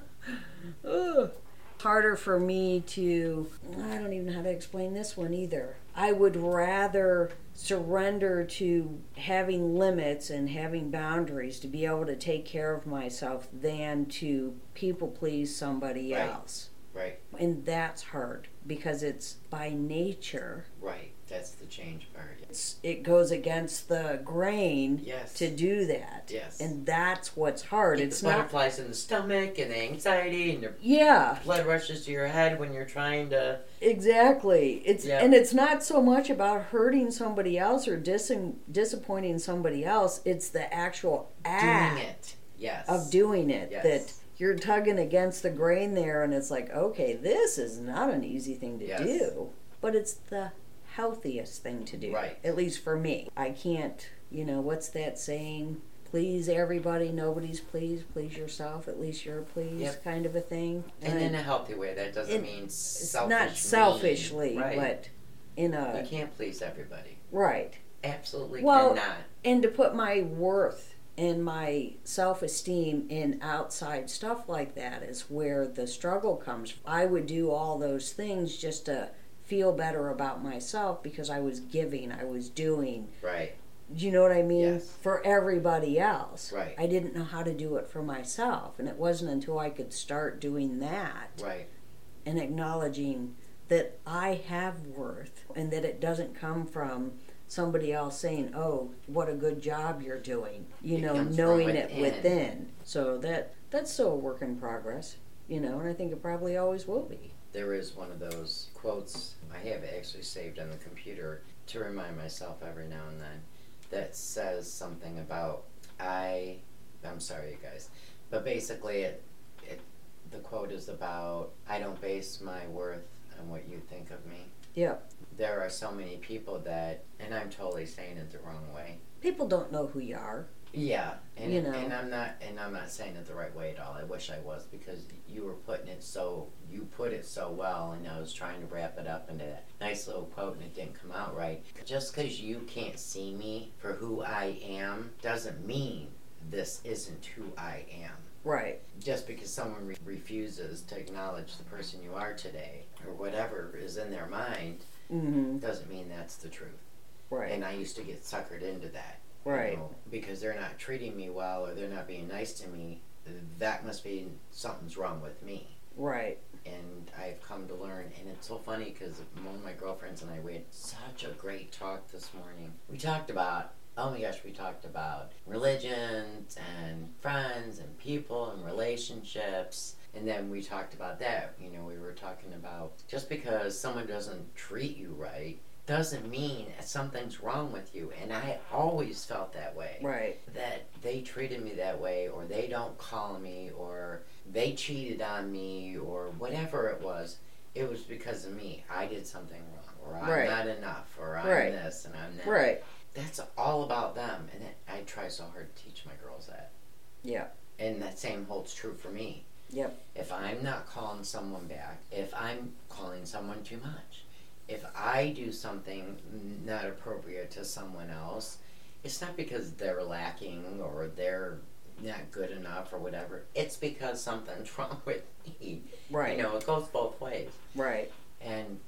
Harder for me to I don't even know how to explain this one either. I would rather surrender to having limits and having boundaries to be able to take care of myself than to people please somebody Right. else. Right. And that's hard because it's by nature Right. That's the change part. It's, it goes against the grain Yes. to do that. yes. And that's what's hard. Get It's the not. butterflies in the stomach and the anxiety and the Yeah, blood rushes to your head when you're trying to. exactly. It's Yeah. and it's not so much about hurting somebody else or dis- disappointing somebody else. It's the actual act Doing it. Yes. of doing it Yes. that you're tugging against the grain there, and it's like, okay, this is not an easy thing to Yes. do, but it's the healthiest thing to do. Right. At least for me. I can't, you know, what's that saying? Please everybody, nobody's pleased. Please yourself, at least you're pleased, Yep. kind of a thing. And I- in a healthy way. That doesn't It- mean selfish. not mean, selfishly, right. but in a. you can't please everybody. right. Absolutely Well, cannot. and to put my worth and my self-esteem in outside stuff like that is where the struggle comes from. i would do all those things just to feel better about myself because i was giving i was doing Right. do you know what i mean Yes. for everybody else Right. i didn't know how to do it for myself and it wasn't until i could start doing that Right. and acknowledging that I have worth and that it doesn't come from somebody else saying, "Oh, what a good job you're doing." You It know, knowing it within. within. So that that's still a work in progress, you know, and I think it probably always will be. There is one of those quotes I have actually saved on the computer to remind myself every now and then that says something about I. I'm sorry, you guys, but basically it, it the quote is about I don't base my worth on what you think of me. Yeah. There are so many people that, and I'm totally saying it the wrong way. People don't know who you are. Yeah, and You know. and I'm not and I'm not saying it the right way at all. I wish I was because you were putting it so you put it so well, and I was trying to wrap it up into that nice little quote, and it didn't come out right. Just because you can't see me for who I am doesn't mean this isn't who I am. Right. Just because someone re- refuses to acknowledge the person you are today, or whatever is in their mind, Mhm. doesn't mean that's the truth. Right. And I used to get suckered into that you Right. know, because they're not treating me well or they're not being nice to me, that must be something's wrong with me. Right. And I've come to learn, and it's so funny because one of my girlfriends and I we had such a great talk this morning. We talked about, oh my gosh, we talked about religions and friends and people and relationships. And then we talked about that. You know, we were talking about just because someone doesn't treat you right doesn't mean something's wrong with you. And I always felt that way. Right. That they treated me that way, or they don't call me, or they cheated on me, or whatever it was. It was because of me. I did something wrong, or I'm Right. not enough, or I'm Right. this and I'm that. Right. That's all about them. And it, I try so hard to teach my girls that. Yeah. And that same holds true for me. Yep. If I'm not calling someone back, if I'm calling someone too much, if I do something not appropriate to someone else, it's not because they're lacking or they're not good enough or whatever. It's because something's wrong with me. Right. You know, it goes both ways. Right. And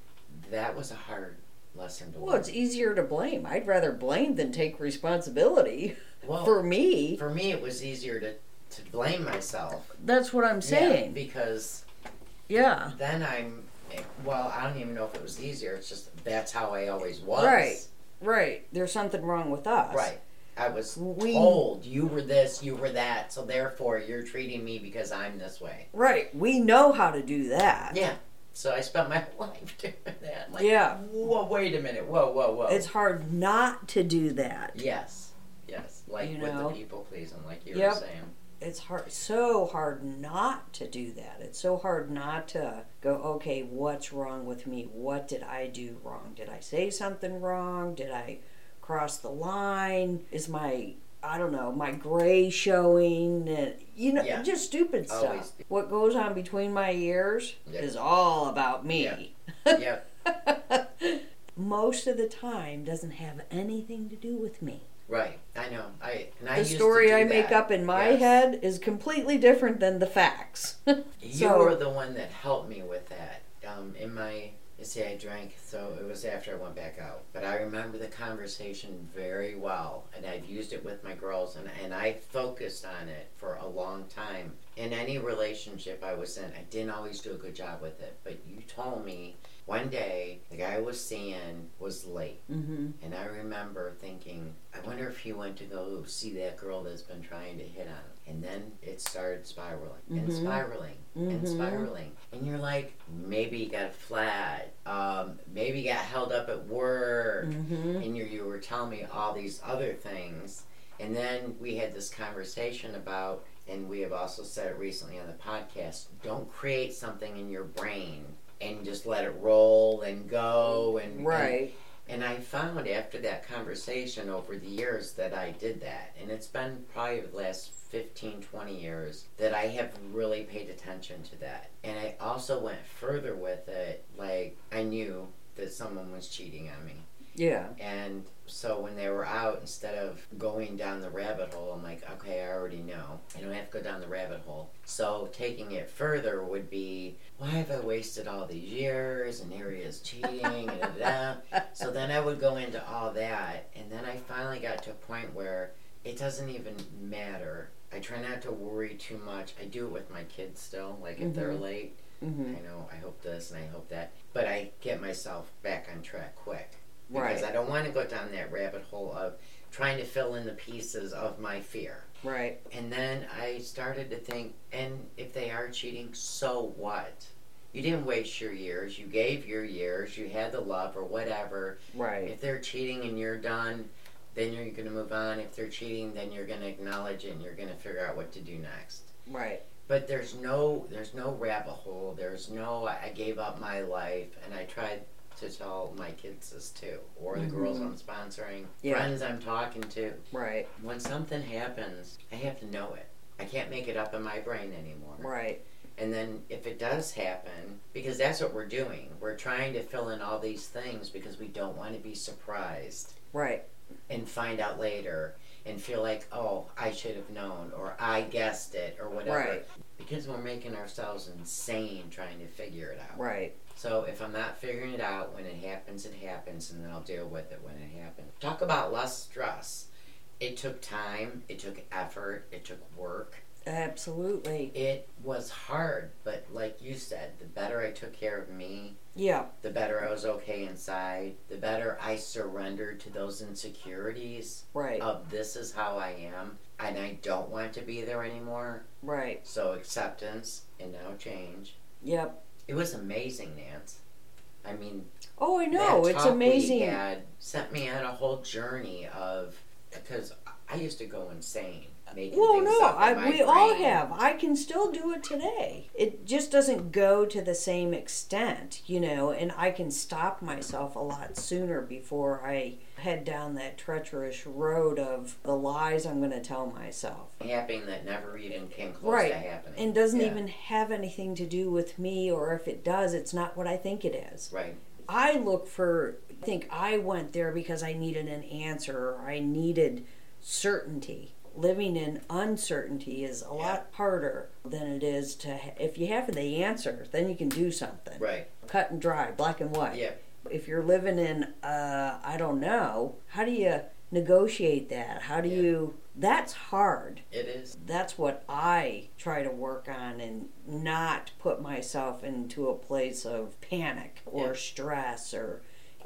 that was a hard lesson to Well, learn. Well, it's easier to blame. I'd rather blame than take responsibility well, for me. for me, it was easier to, to blame myself. That's what I'm Yeah, saying. because Yeah. then I'm well, I don't even know if it was easier. It's just that's how I always was. Right. Right. There's something wrong with us. Right. I was We- told you were this, you were that, so therefore you're treating me because I'm this way. Right. We know how to do that. Yeah. So I spent my life doing that. Like, Yeah. Whoa, wait a minute. Whoa, whoa, whoa. It's hard not to do that. yes. Yes. Like You with know? the people pleasing, like you Yep. were saying. It's hard so hard not to do that. It's so hard not to go, okay, what's wrong with me? What did I do wrong? Did I say something wrong? Did I cross the line? Is my I don't know, my gray showing and you know, Yeah. just stupid stuff. Always. What goes on between my ears Yep. is all about me. Yep. Most of the time doesn't have anything to do with me. Right. I know. I and I the used to story I make up in my Yes. head is completely different than the facts. You So- were the one that helped me with that. Um, in my, you see, I drank, so it was after I went back out. But I remember the conversation very well, and I've used it with my girls, and, and I focused on it for a long time. In any relationship I was in, I didn't always do a good job with it, but you told me one day the guy I was seeing was late. Mm-hmm. And I remember thinking, I wonder if he went to go see that girl that's been trying to hit on him. And then it started spiraling and Mhm. spiraling and Mhm. spiraling. And you're like, maybe he got a flat, um, maybe he got held up at work. Mm-hmm. And you, you were telling me all these other things. And then we had this conversation about, and we have also said it recently on the podcast don't create something in your brain and just let it roll and go and and Right. and I found after that conversation over the years that I did that. And it's been probably the last 15, 20 years that I have really paid attention to that. And I also went further with it. Like, I knew that someone was cheating on me. Yeah. And so when they were out, instead of going down the rabbit hole, I'm like, okay, I already know. I don't have to go down the rabbit hole. So taking it further would be, why have I wasted all these years and here he is cheating and. So then I would go into all that, and then I finally got to a point where it doesn't even matter. I try not to worry too much. I do it with my kids still. Like if they're Mhm. late, Mm-hmm. I know I hope this and I hope that, but I get myself back on track quick because Right. I don't want to go down that rabbit hole of trying to fill in the pieces of my fear. Right. And then I started to think, and if they are cheating, so what? You didn't waste your years. You gave your years. You had the love or whatever. Right. If they're cheating and you're done, then you're going to move on. If they're cheating, then you're going to acknowledge it and you're going to figure out what to do next. Right. But there's no there's no rabbit hole. There's no I gave up my life and I tried to tell my kids this too, or the girls Mhm. I'm sponsoring, Yeah. friends I'm talking to. Right. When something happens, I have to know it. I can't make it up in my brain anymore. Right. And then if it does happen, because that's what we're doing, we're trying to fill in all these things because we don't want to be surprised Right. and find out later and feel like, oh, I should have known or I guessed it or whatever. Right. Because we're making ourselves insane trying to figure it out. Right. So if I'm not figuring it out when it happens, it happens, and then I'll deal with it when it happens. Talk about less stress. It took time, it took effort, it took work. Absolutely. It was hard, but like you said, the better I took care of me, Yeah. the better I was okay inside, the better I surrendered to those insecurities Right. of this is how I am, and I don't want to be there anymore. Right. So acceptance and now change. Yep. It was amazing, Nance. I mean, Oh, I know. that It's amazing. Had sent me on a whole journey of because I used to go insane making Well, things no, up in I, my we all have. I can still do it today. It just doesn't go to the same extent, you know, and I can stop myself a lot sooner before I head down that treacherous road of the lies I'm going to tell myself. happening that never even came close Right. to happening. And doesn't Yeah. even have anything to do with me, or if it does, it's not what I think it is. right. I look for, I think I went there because I needed an answer or I needed certainty. Living in uncertainty is a lot harder than it is to, ha- if you have the answer, then you can do something. Right. Cut and dry, black and white. Yeah. If you're living in, uh, I don't know, how do you negotiate that? How do Yeah. you, that's hard It is. that's what I try to work on and not put myself into a place of panic or Yeah. stress or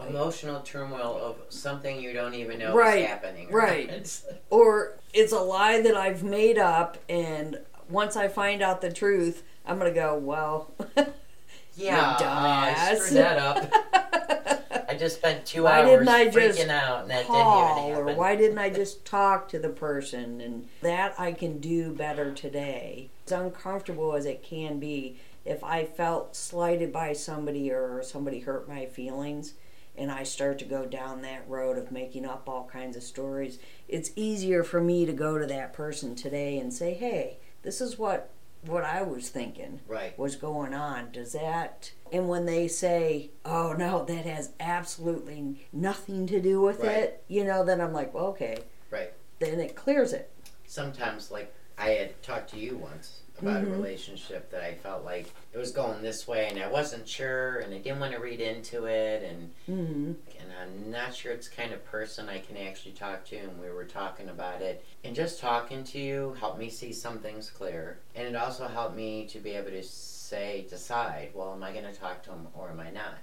Emotional turmoil of something you don't even know Right, is happening. right. It's- or it's a lie that I've made up and once I find out the truth I'm going to go, well, yeah, I dumbass. screwed that up. I just spent two Why hours didn't I freaking just out, and that call didn't or why didn't I just talk to the person and that I can do better today. As uncomfortable as it can be, if I felt slighted by somebody or somebody hurt my feelings and I start to go down that road of making up all kinds of stories, it's easier for me to go to that person today and say, "Hey, this is what what I was thinking." Right. was going on. Does that and when they say, "Oh no, that has absolutely nothing to do with Right. it," you know, then I'm like, well, "Okay." Right. Then it clears it. Sometimes, like I had talked to you once about Mhm. a relationship that I felt like it was going this way, and I wasn't sure, and I didn't want to read into it, and hmm and I'm not sure it's the kind of person I can actually talk to. And we were talking about it, and just talking to you helped me see some things clear, and it also helped me to be able to say, decide, well, am I going to talk to him or am I not?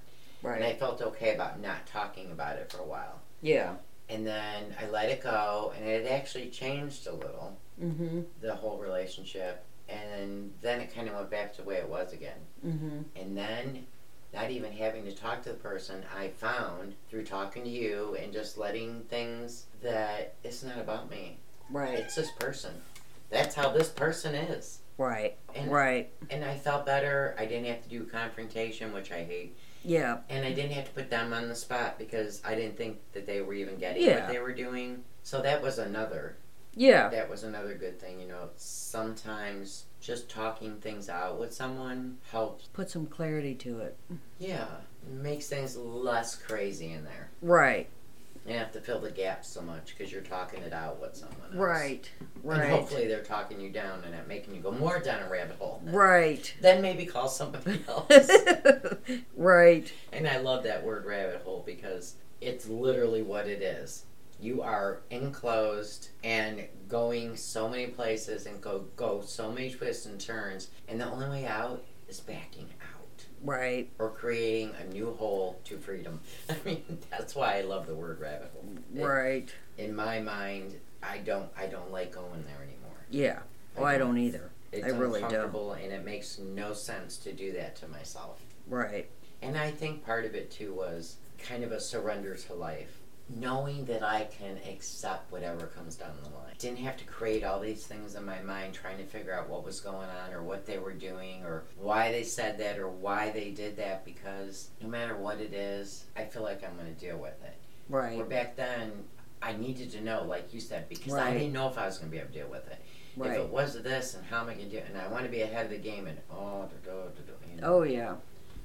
Right. And I felt okay about not talking about it for a while. yeah. And then I let it go, and it actually changed a little, Mm-hmm. the whole relationship. And then it kind of went back to the way it was again. Mm-hmm. And then, not even having to talk to the person, I found through talking to you and just letting things that it's not about me. Right. It's this person. That's how this person is. Right. And Right. and I felt better. I didn't have to do confrontation, which I hate. Yeah. And I didn't have to put them on the spot because I didn't think that they were even getting Yeah. what they were doing. So that was another Yeah. that was another good thing, you know. Sometimes just talking things out with someone helps Put some clarity to it. yeah, makes things less crazy in there. Right. You don't have to fill the gaps so much because you're talking it out with someone else. Right. And Right. hopefully they're talking you down and not making you go more down a rabbit hole. Right. Then maybe call somebody else. right. and I love that word rabbit hole because it's literally what it is. You are enclosed and going so many places and go go so many twists and turns, and the only way out is backing out Right. or creating a new hole to freedom. I mean, that's why I love the word rabbit hole. It- Right. in my mind, I don't I don't like going there anymore. Yeah. Oh, I don't either. It's I really don't. uncomfortable and it makes no sense to do that to myself. Right. And I think part of it too was kind of a surrender to life. Knowing that I can accept whatever comes down the line. Didn't have to create all these things in my mind trying to figure out what was going on or what they were doing or why they said that or why they did that because no matter what it is, I feel like I'm going to deal with it. Right. Where back then, I needed to know, like you said, because I didn't know if I was going to be able to deal with it. Right. If it was this and how am I going to do it, and I want to be ahead of the game and oh, da, da, da, da, you know. Oh yeah.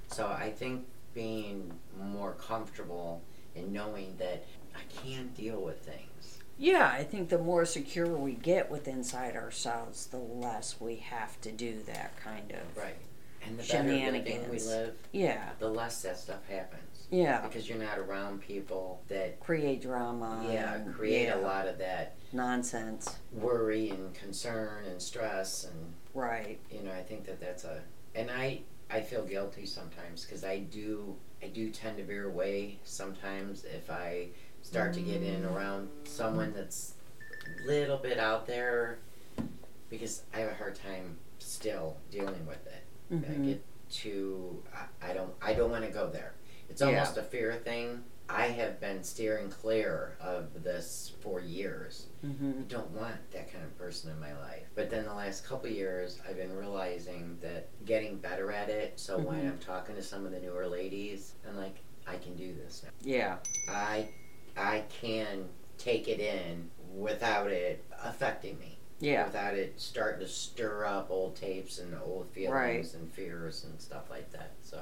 So I think being more comfortable in knowing that I can deal with things. Yeah, I think the more secure we get with inside ourselves, the less we have to do that kind of. Right. And the better living we live, Yeah. the less that stuff happens. Yeah. Because you're not around people that, Create drama. yeah, and- create yeah, a lot of that nonsense. worry and concern and stress and Right. you know i think that that's a and i i feel guilty sometimes because i do i do tend to veer away sometimes if i start to get in around someone that's a little bit out there because i have a hard time still dealing with it i Mhm. get too I, I don't i don't want to go there it's Yeah. almost a fear thing i have been steering clear of this for years Mm-hmm. I don't want that kind of person in my life. But then the last couple of years, I've been realizing that getting better at it. So when Mhm. I'm talking to some of the newer ladies, I'm like, I can do this now. Yeah. I I can take it in without it affecting me. Yeah. Without it starting to stir up old tapes and old feelings Right. and fears and stuff like that. So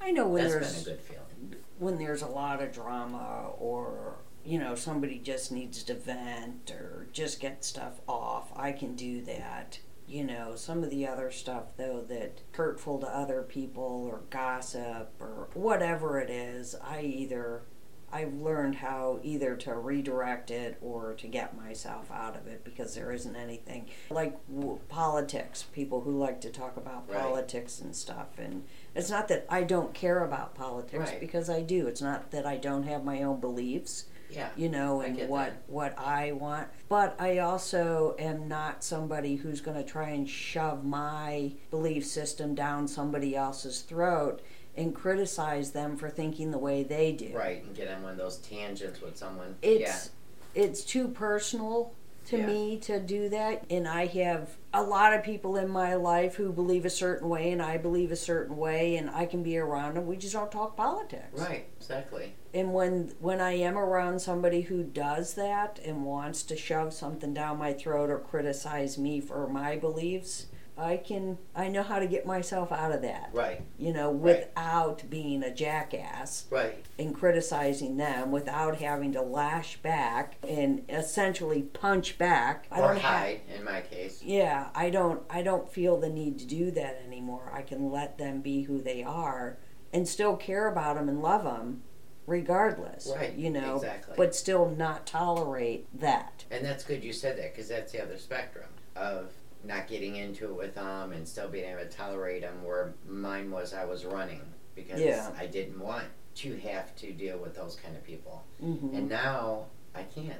I know when that's there's been a good feeling. when there's a lot of drama or you know somebody just needs to vent or just get stuff off i can do that you know some of the other stuff though that hurtful to other people or gossip or whatever it is i either i've learned how either to redirect it or to get myself out of it because there isn't anything like w- politics people who like to talk about Right. politics and stuff and it's not that I don't care about politics Right. because I do. It's not that I don't have my own beliefs, Yeah. you know, and what that. what I want. But I also am not somebody who's going to try and shove my belief system down somebody else's throat and criticize them for thinking the way they do. Right. And get on one of those tangents with someone. It's it's too personal to Yeah. me to do that and I have a lot of people in my life who believe a certain way and I believe a certain way and I can be around them we just don't talk politics. Right. Exactly. And when when I am around somebody who does that and wants to shove something down my throat or criticize me for my beliefs, I can I know how to get myself out of that. Right. You know, Right. without being a jackass Right. and criticizing them, without having to lash back and essentially punch back. I or hide, in my case. yeah, I don't I don't feel the need to do that anymore. I can let them be who they are and still care about them and love them regardless. Right, You know, exactly. but still not tolerate that. And that's good you said that because that's the other spectrum of not getting into it with them and still being able to tolerate them. Where mine was, I was running because Yeah. I didn't want to have to deal with those kind of people. hmm And now I can.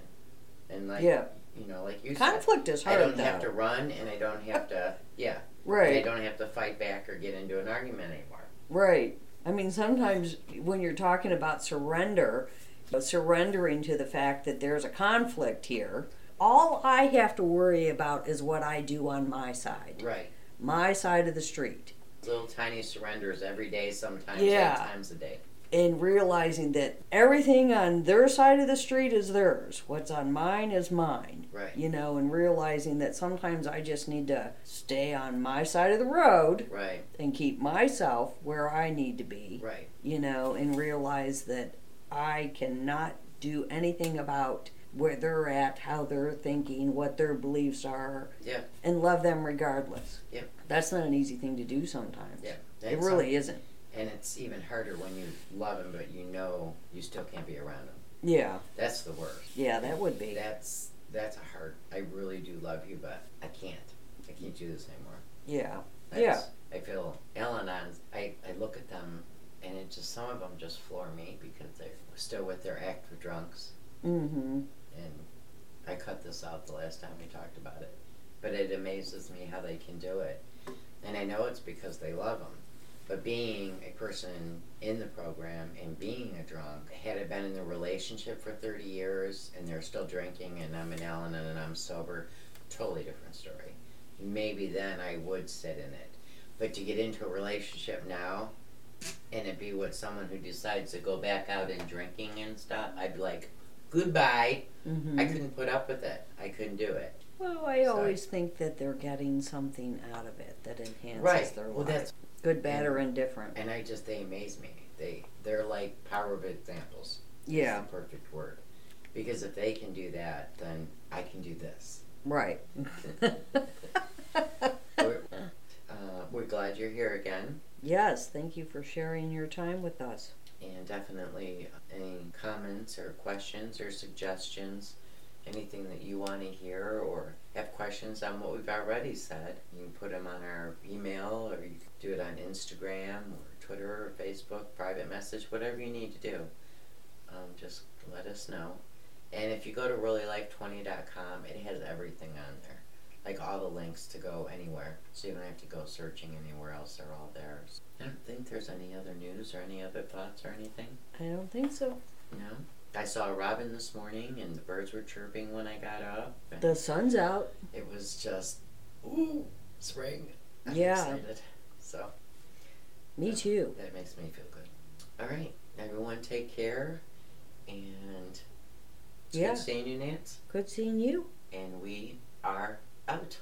And like yeah, you know, like you said, conflict is hard I don't though. have to run and I don't have to yeah. And I don't have to fight back or get into an argument anymore. right. I mean, sometimes when you're talking about surrender, surrendering to the fact that there's a conflict here, all I have to worry about is what I do on my side, Right. my side of the street. Little tiny surrenders every day, sometimes Yeah. eight times a day. and realizing that everything on their side of the street is theirs. What's on mine is mine. Right. You know, and realizing that sometimes I just need to stay on my side of the road Right. and keep myself where I need to be. Right. You know, and realize that I cannot do anything about where they're at, how they're thinking, what their beliefs are, Yeah. and love them regardless. Yep. That's not an easy thing to do sometimes. Yeah. It really isn't. And it's even harder when you love them, but you know you still can't be around them. Yeah. That's the worst. Yeah, that would be. That's that's a hard. I really do love you, but I can't. I can't do this anymore. Yeah. That's, Yeah. I feel Al-Anon. I I look at them, and it just some of them just floor me because they're still with their active drunks. Mm-hmm. And I cut this out the last time we talked about it, but it amazes me how they can do it. And I know it's because they love them. But being a person in the program and being a drunk, had I been in a relationship for 30 years and they're still drinking and I'm an Allen and I'm sober, totally different story. Maybe then I would sit in it. But to get into a relationship now and it be with someone who decides to go back out and drinking and stuff, I'd be like, goodbye. Mm-hmm. I couldn't put up with it. I couldn't do it. Well, I Sorry. always think that they're getting something out of it that enhances Right. their Well, life. that's Good, bad, or indifferent. and I just they amaze me. They they're like power of examples. Yeah. the perfect word. Because if they can do that, then I can do this. Right. We're, uh, we're glad you're here again, yes, thank you for sharing your time with us. And definitely any comments or questions or suggestions, anything that you want to hear or have questions on what we've already said, you can put them on our email or you can do it on Instagram or Twitter or Facebook, private message, whatever you need to do. Um, just let us know. And if you go to reallylife20.com, it has everything on there. Like all the links to go anywhere. So you don't have to go searching anywhere else. They're all there. I don't think there's any other news or any other thoughts or anything. I don't think so. No. I saw a robin this morning and the birds were chirping when I got up. The sun's out. it was just, ooh, spring. I'm Yeah. excited. So Me too. that makes me feel good. All right. Everyone take care. And it's Yeah. good seeing you, Nance. Good seeing you. And we are out.